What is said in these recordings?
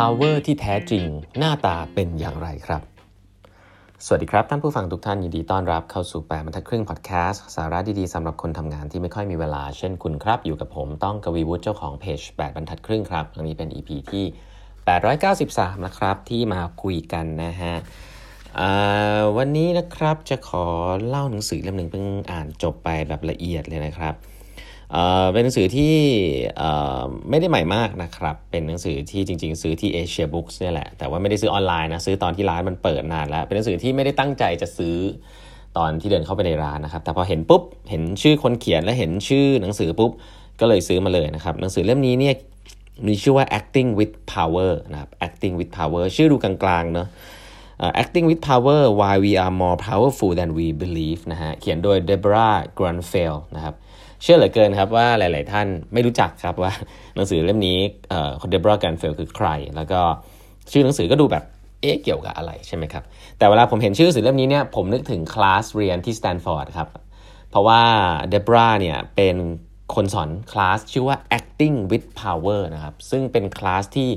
power ที่แท้จริงหน้าตาเป็นอย่างไรครับ สวัสดีครับ ท่านผู้ฟังทุกท่านยินดีต้อนรับเข้าสู่แปดบรรทัดครึ่งพอดแคสต์สาระดีๆสำหรับคนทำงานที่ไม่ค่อยมีเวลา เช่นคุณครับ อยู่กับผมต้องกวีวุฒิเจ้าของเพจ8บรรทัดครึ่งครับอันนี้เป็น EP ที่ 893 นะครับ ที่มาคุยกันนะฮะวันนี้นะครับจะขอเล่าหนังสือเล่มหนึ่งเพิ่งอ่านจบไปแบบละเอียดเลยนะครับ เป็นหนังสือที่ไม่ได้ใหม่มากนะครับ เป็นหนังสือที่จริง ๆ ซื้อที่ Asia Books เนี่ยแหละ แต่ว่าไม่ได้ซื้อออนไลน์นะ ซื้อตอนที่ร้านมันเปิดนานแล้ว เป็นหนังสือที่ไม่ได้ตั้งใจจะซื้อตอนที่เดินเข้าไปในร้านนะครับ แต่พอเห็นปุ๊บ เห็นชื่อคนเขียนและเห็นชื่อหนังสือปุ๊บ ก็เลยซื้อมาเลยนะครับ หนังสือเล่มนี้เนี่ยมีชื่อว่า acting with power นะครับ acting with power ชื่อดูกลางๆเนาะ acting with power why we are more powerful than we believe นะฮะ เขียนโดย Deborah Grunfeld นะครับ เชื่อเหลือเกินครับว่าหลาย ๆ ท่านไม่รู้จักครับว่าหนังสือเล่มนี้คน Deborah Gruenfeld คือใคร แล้วก็ชื่อหนังสือก็ดูแบบเอ๊ะเกี่ยวกับอะไรใช่ไหมครับ แต่เวลาผมเห็นชื่อหนังสือเล่มนี้เนี่ยผมนึกถึงคลาสเรียนที่สแตนฟอร์ดครับ เพราะว่า Deborah เนี่ยเป็นคนสอนคลาสชื่อว่า acting with power นะครับ ซึ่งเป็นคลาสที่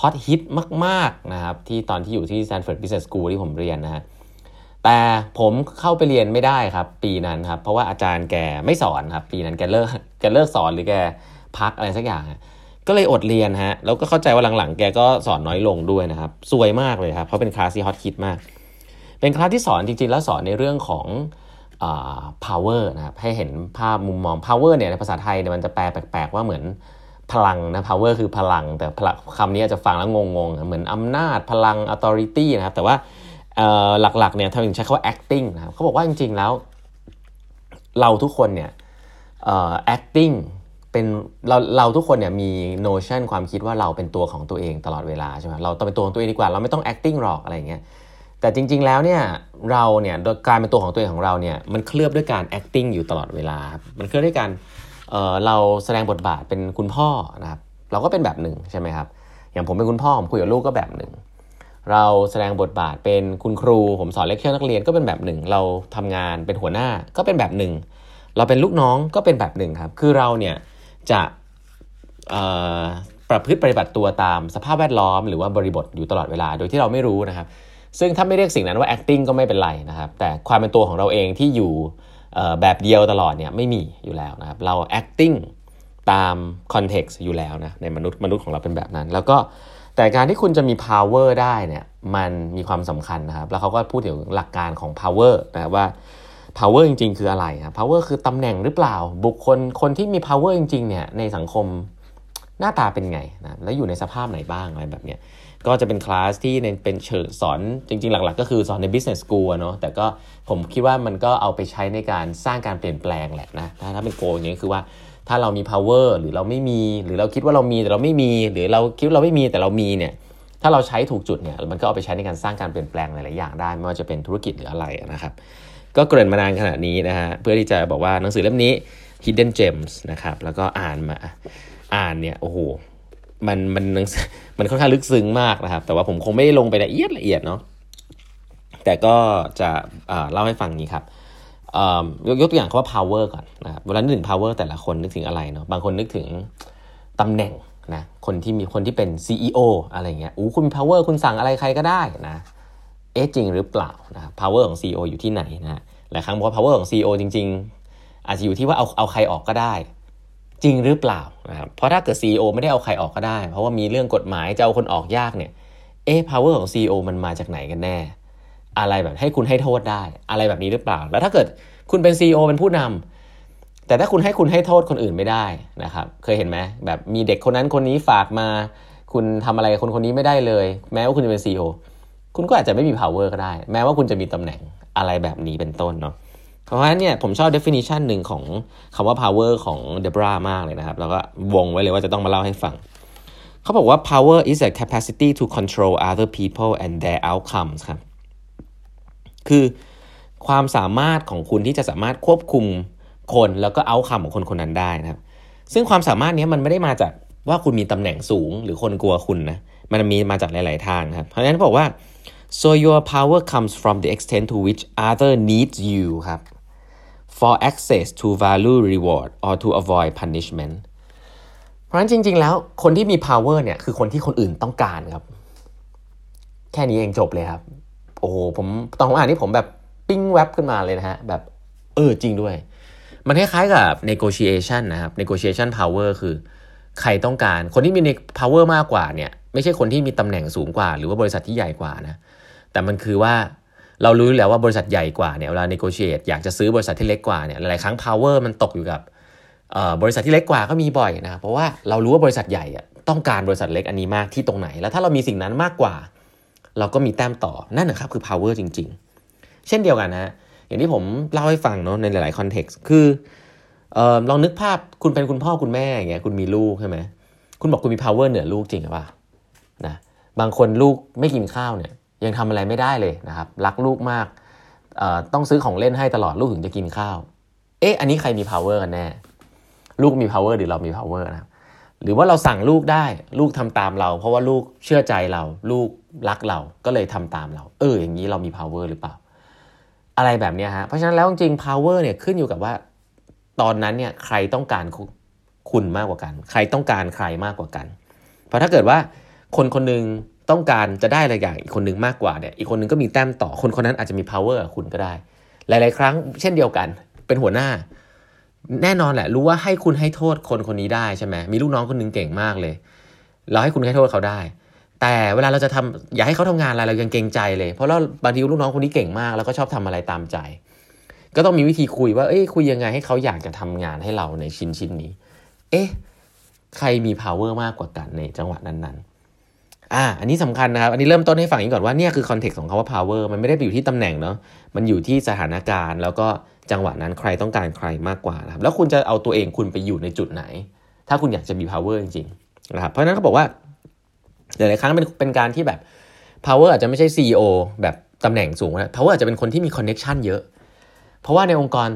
ฮอตฮิตมาก ๆ นะครับ ที่ตอนที่อยู่ที่ Stanford Business School ที่ผมเรียนนะฮะ แต่ผมเข้าไปเรียนไม่ได้ครับ ปีนั้นครับ เพราะว่าอาจารย์แกไม่สอนครับ ปีนั้นแกเลิกแกเลิกสอนหรือแกพักอะไรสักอย่าง ก็เลยอดเรียนฮะแล้วก็เข้าใจว่าหลังๆ แกก็สอนน้อยลงด้วยนะครับสวยมากเลยครับเพราะเป็นคลาสที่ฮอตคิดมาก เป็นคลาสที่สอนจริงๆ แล้วสอนในเรื่องของ power นะครับให้เห็นภาพมุมมอง power เนี่ยในภาษาไทยเนี่ยมันจะแปลแปลกๆ ว่าเหมือนพลังนะ power คือพลัง แต่คำนี้อาจจะฟังแล้วงงๆ เหมือนอำนาจพลัง authority นะครับ แต่ว่า หลักๆเนี่ยทำถึงใช้คำว่า acting นะครับเขาบอกว่าจริงๆแล้ว เราทุกคนเนี่ย acting เป็นเราเราทุกคนเนี่ยมี notion ความคิดว่าเราเป็นตัวของตัวเองตลอดเวลาใช่ไหมเราต้องเป็นตัวของตัวเองดีกว่า เราไม่ต้อง acting หรอกอะไรเงี้ยแต่จริง ๆ แล้วเนี่ยเราเนี่ยการเป็นตัวของตัวเองของเราเนี่ยมันเคลือบด้วยการ acting อยู่ตลอดเวลา มันเคลือบด้วยการเเราแสดงบทบาทเป็นคุณพ่อนะครับเราก็เป็นแบบหนึ่งใช่ไหมครับอย่างผมเป็นคุณพ่อผมคุยกับลูกก็แบบหนึ่ง เราแสดงบทบาทเป็นคุณครู ผมสอนเลคเชอร์นักเรียนก็เป็นแบบหนึ่ง เราทำงานเป็นหัวหน้าก็เป็นแบบหนึ่ง เราเป็นลูกน้องก็เป็นแบบหนึ่งครับ คือเราเนี่ยจะประพฤติปฏิบัติตัวตามสภาพแวดล้อม หรือว่าบริบทอยู่ตลอดเวลา โดยที่เราไม่รู้นะครับ ซึ่งถ้าไม่เรียกสิ่งนั้นว่า acting ก็ไม่เป็นไรนะครับ แต่ความเป็นตัวของเราเองที่อยู่แบบเดียวตลอดเนี่ยไม่มีอยู่แล้วนะครับ เรา acting ตาม context อยู่แล้วนะในมนุษย์มนุษย์ของเราเป็นแบบนั้น แล้วก็ แต่การที่คุณจะมี power ได้เนี่ยมันมีความสำคัญนะครับ แล้วเขาก็พูดถึงหลักการของ power นะว่า power จริง ๆ คืออะไรครับ power คือตำแหน่งหรือเปล่า บุคคลคนที่มี power จริง ๆ เนี่ยในสังคมหน้าตาเป็นไงนะแล้วอยู่ในสภาพไหนบ้างอะไรแบบเนี้ยก็จะเป็นคลาสที่เป็นเชิญสอนจริง ๆ หลัก ๆ ก็คือสอนใน business school เนาะแต่ก็ผมคิดว่ามันก็เอาไปใช้ในการสร้างการเปลี่ยนแปลงแหละนะถ้าถ้าเป็นโกอย่างนี้คือว่า ถ้าเรามี power หรือเราไม่มี หรือเราคิดว่าเรามีแต่เราไม่มี หรือเราคิดว่าเราไม่มีแต่เรามีเนี่ยถ้าเราใช้ถูกจุดเนี่ยมันก็เอาไปใช้ในการสร้างการเปลี่ยนแปลงหลาย ๆ อย่างได้ ไม่ว่าจะเป็นธุรกิจหรืออะไรนะครับก็เกริ่นมานานขนาดนี้นะฮะเพื่อที่จะบอกว่าหนังสือเล่มนี้ Hidden Gems นะครับแล้วก็อ่านมาอ่านเนี่ยโอ้โหมันมันมันค่อนข้างลึกซึ้งมากนะครับ แต่ว่าผมคงไม่ได้ลงไปละเอียดละเอียดเนาะแต่ก็จะเล่าให้ฟังนี้ครับ ยกตัวอย่างคำว่า power ก่อนนะครับเวลานึกถึง power แต่ละคนนึกถึงอะไรเนาะบางคนนึกถึงตำแหน่งนะคนที่มีคนที่เป็น CEO อะไรเงี้ยอู้คุณมี power คุณสั่งอะไรใครก็ได้นะเอ๊ะจริงหรือเปล่านะ power ของ CEO อยู่ที่ไหนนะหลายครั้งบอกว่า power ของ CEO จริง ๆ อาจจะอยู่ที่ว่าเอาเอาใครออกก็ได้ จริงหรือเปล่านะครับเพราะถ้าเกิด CEO ไม่ได้เอาใครออกก็ได้ เพราะว่ามีเรื่องกฎหมายจะเอาคนออกยากเนี่ยเอ๊ะ power ของ CEO มันมาจากไหนกันแน่ อะไรแบบให้คุณให้โทษได้ อะไรแบบนี้หรือเปล่า แล้วถ้าเกิดคุณเป็น CEO เป็นผู้นำแต่ถ้าคุณให้คุณให้โทษคนอื่นไม่ได้นะครับ เคยเห็นไหมแบบมีเด็กคนนั้นคนนี้ฝากมา คุณทำอะไรคนคนนี้ไม่ได้เลย แม้ว่าคุณจะเป็น CEO คุณก็อาจจะไม่มี power ก็ได้ แม้ว่าคุณจะมีตำแหน่งอะไรแบบนี้เป็นต้นเนาะเพราะฉะนั้นเนี่ยผมชอบ definition หนึ่งของคำว่า power ของ Debra มากเลยนะครับ แล้วก็วงไว้เลยว่าจะต้องมาเล่าให้ฟัง เขาบอกว่า power is a capacity to control other people and their outcomes ครับ คือความสามารถของคุณที่จะสามารถควบคุมคนแล้วก็เอาคำของคนคนนั้นได้นะครับ ซึ่งความสามารถนี้มันไม่ได้มาจากว่าคุณมีตำแหน่งสูงหรือคนกลัวคุณนะ มันมีมาจากหลาย ๆ ทางครับ เพราะฉะนั้นบอกว่า so your power comes from the extent to which other needs you ครับ for access to value reward or to avoid punishment เพราะฉะนั้นจริง ๆ แล้วคนที่มี power เนี่ยคือคนที่คนอื่นต้องการครับ แค่นี้เองจบเลยครับ โอ้โหผมตอนผมอ่านนี่ผมแบบปิ้งแว็บขึ้นมาเลยนะฮะแบบเออจริงด้วย มันคล้ายๆกับ negotiation นะครับ negotiation power คือใครต้องการ คนที่มี power มากกว่าเนี่ย ไม่ใช่คนที่มีตำแหน่งสูงกว่า หรือว่าบริษัทที่ใหญ่กว่านะ แต่มันคือว่าเรารู้แล้วว่าบริษัทใหญ่กว่าเนี่ยเวลา negotiate อยากจะซื้อบริษัทที่เล็กกว่าเนี่ยหลายครั้ง power มันตกอยู่กับบริษัทที่เล็กกว่าก็มีบ่อยนะเพราะว่าเรารู้ว่าบริษัทใหญ่ต้องการบริษัทเล็กอันนี้มากที่ตรงไหน แล้วถ้าเรามีสิ่งนั้นมากกว่า เราก็มีแต้มต่อนั่นนะครับคือ power จริง ๆ เช่นเดียวกันนะ อย่างที่ผมเล่าให้ฟังเนาะในหลายๆคอนเท็กซ์คือออลองนึกภาพคุณเป็นคุณพ่อคุณแม่อย่างเงี้ยคุณมีลูกใช่ไหมคุณบอกคุณมี power เหนือลูกจริงหรือเปล่านะบางคนลูกไม่กินข้าวเนี่ยยังทำอะไรไม่ได้เลยนะครับ รักลูกมากต้องซื้อของเล่นให้ตลอดลูกถึงจะกินข้าว เอ๊ะ อันนี้ใครมี power กันแน่ ลูกมี power หรือเรามี power นะครับ หรือว่าเราสั่งลูกได้ลูกทำตามเรา เพราะว่าลูกเชื่อใจเรา ลูกรักเราก็เลยทำตามเรา เออ อย่างนี้เรามี power หรือเปล่า อะไรแบบนี้ฮะเพราะฉะนั้นแล้วจริง power เนี่ยขึ้นอยู่กับว่า ตอนนั้นเนี่ยใครต้องการคุณมากกว่ากัน ใครต้องการใครมากกว่ากัน เพราะถ้าเกิดว่าคนคนนึงต้องการจะได้อะไรอย่างอีกคนนึงมากกว่าเนี่ยอีกคนนึงก็มีแต้มต่อคนคนนั้นอาจจะมี power กับคุณก็ได้ หลาย ๆ ครั้งเช่นเดียวกัน เป็นหัวหน้า แน่นอนแหละ รู้ว่าให้คุณให้โทษคนคนนี้ได้ใช่ไหมมีลูกน้องคนนึงเก่งมากเลย เราให้คุณให้โทษเขาได้ แต่เวลาเราจะทำอยากให้เขาทำงานอะไรเรายังเกรงใจเลย เพราะเราบางทีลูกน้องคนนี้เก่งมากแล้วก็ชอบทำอะไรตามใจ ก็ต้องมีวิธีคุยว่า เอ้ยคุยยังไงให้เขาอยากจะทำงานให้เราในชิ้นชิ้นนี้ เอ๊ะใครมี power มากกว่ากันในจังหวะนั้นๆอ่า อันนี้สำคัญนะครับ อันนี้เริ่มต้นให้ฟังอย่างก่อนว่าเนี่ยคือคอนเท็กซ์ของเขาว่า power มันไม่ได้อยู่ที่ตำแหน่งเนาะ มันอยู่ที่สถานการณ์ แล้วก็ จังหวะนั้นใครต้องการใครมากกว่านะครับแล้วคุณจะเอาตัวเองคุณไปอยู่ในจุดไหน ถ้าคุณอยากจะมี power จริงๆนะครับเพราะฉะนั้นเขาบอกว่าหลายๆครั้งเป็นเป็นการที่แบบ power อาจจะไม่ใช่ CEO แบบตำแหน่งสูงนะ power อาจจะเป็นคนที่มี connection เยอะ เพราะว่าในองค์กร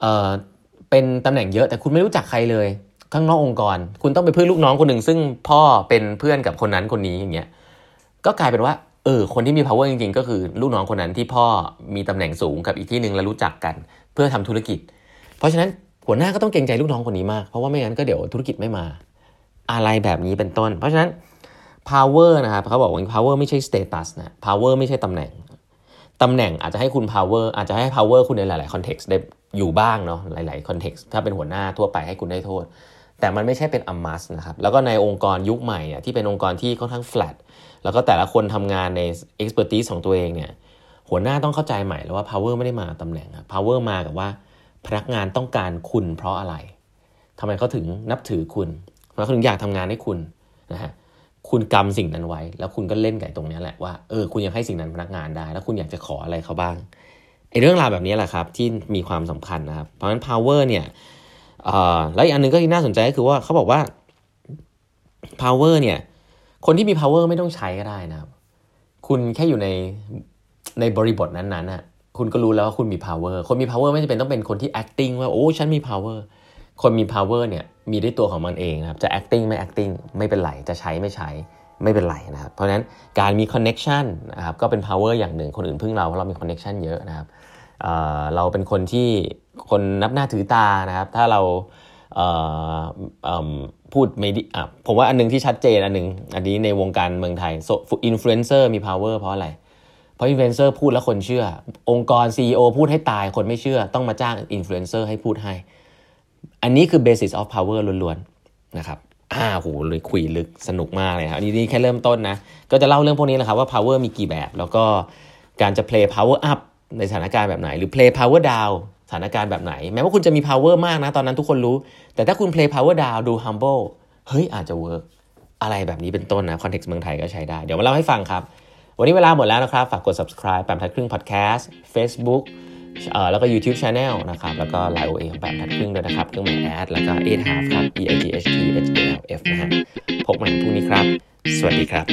เอ่อเป็นตำแหน่งเยอะแต่คุณไม่รู้จักใครเลยข้างนอกองค์กร คุณต้องไปเพื่อนลูกน้องคนหนึ่งซึ่งพ่อเป็นเพื่อนกับคนนั้นคนนี้อย่างเงี้ยก็กลายเป็นว่าเออคนที่มี power จริงๆ ก็คือลูกน้องคนนั้นที่พ่อมีตำแหน่งสูงกับอีกที่หนึ่งแล้วรู้จักกัน เพื่อทำธุรกิจ เพราะฉะนั้นหัวหน้าก็ต้องเกรงใจลูกน้องคนนี้มาก เพราะว่าไม่งั้นก็เดี๋ยวธุรกิจไม่มา อะไรแบบนี้เป็นต้น เพราะฉะนั้น power นะครับเขาบอกว่า power ไม่ใช่ status นะ power ไม่ใช่ตำแหน่งตำแหน่งอาจจะให้คุณ power อาจจะให้ power คุณในหลาย ๆ context ได้อยู่บ้างเนาะหลาย ๆ context ถ้าเป็นหัวหน้าทั่วไปให้คุณได้โทษ แต่มันไม่ใช่เป็น amus นะครับแล้วก็ในองค์กรยุคใหม่เนี่ยที่เป็นองค์กรที่ค่อนข้าง flat แล้วก็แต่ละคนทำงานใน expertise ของตัวเองเนี่ย หัวหน้าต้องเข้าใจใหม่แล้วว่า power ไม่ได้มาตำแหน่ง power มากับว่า พนักงานต้องการคุณเพราะอะไรทำไมเขาถึงนับถือคุณทำไมเขาถึงอยากทำงานให้คุณนะฮะคุณกำสิ่งนั้นไว้ แล้วคุณก็เล่นไกับตรงนี้แหละว่าเออคุณยังให้สิ่งนั้นพนักงานได้ แล้วคุณอยากจะขออะไรเขาบ้างไอ้เรื่องราวแบบนี้แหละครับที่มีความสำคัญนะครับ เพราะฉะนั้น power เนี่ยแล้วอีกอันนึงก็ที่น่าสนใจก็คือว่าเขาบอกว่า power เนี่ย คนที่มี power ไม่ต้องใช้ก็ได้นะครับ คุณแค่อยู่ใน ในบริบทนั้นๆน่ะคุณก็รู้แล้วว่าคุณมี power คนมี power ไม่จำเป็นต้องเป็นคนที่ acting ว่าโอ้ฉันมี power คนมี power เนี่ยมีด้วยตัวของมันเองนะครับจะ acting ไม่ acting ไม่เป็นไรจะใช้ไม่ใช้ไม่เป็นไรนะครับเพราะฉะนั้นการมี connection นะครับก็เป็น power อย่างหนึ่งคนอื่นพึ่งเราเพราะเรามี connection เยอะนะครับเเราเป็นคนที่คนนับหน้าถือตานะครับ ถ้าเราพูดไม่ดีผมว่าอันนึงที่ชัดเจนอันนึงอันนี้ในวงการเมืองไทยอินฟลูเอนเซอร์มี power เพราะอะไร เพราะอินฟลูเอนเซอร์พูดแล้วคนเชื่อ องค์กร CEO พูดให้ตายคนไม่เชื่อ ต้องมาจ้างอินฟลูเอนเซอร์ให้พูดให้ อันนี้คือ basis of power ล้วนๆนะครับอ่าโหเลยคุยลึกสนุกมากเลยครับอันนี้นี่แค่เริ่มต้นนะ ก็จะเล่าเรื่องพวกนี้แหละครับว่า power มีกี่แบบ แล้วก็การจะ play power up ในสถานการณ์แบบไหน หรือ play power down สถานการณ์แบบไหน แม้ว่าคุณจะมี power มากนะ ตอนนั้นทุกคนรู้ แต่ถ้าคุณ play power down ดู humble เฮ้ยอาจจะ work อะไรแบบนี้เป็นต้นนะ คอนเท็กซ์เมืองไทยก็ใช้ได้ เดี๋ยวมาเล่าให้ฟังครับ วันนี้เวลาหมดแล้วนะครับ ฝากกด subscribe แปมทัดครึ่ง podcast Facebook เอ่อแล้วก็ YouTube Channel นะครับ แล้วก็ Line OA ของแปมทัดครึ่งด้วยนะครับ เครื่องหมายแอด แล้วก็ e h a l f ครับ e i g h t h a l f นะฮะ พบกันพรุ่งนี้ครับ สวัสดีครับ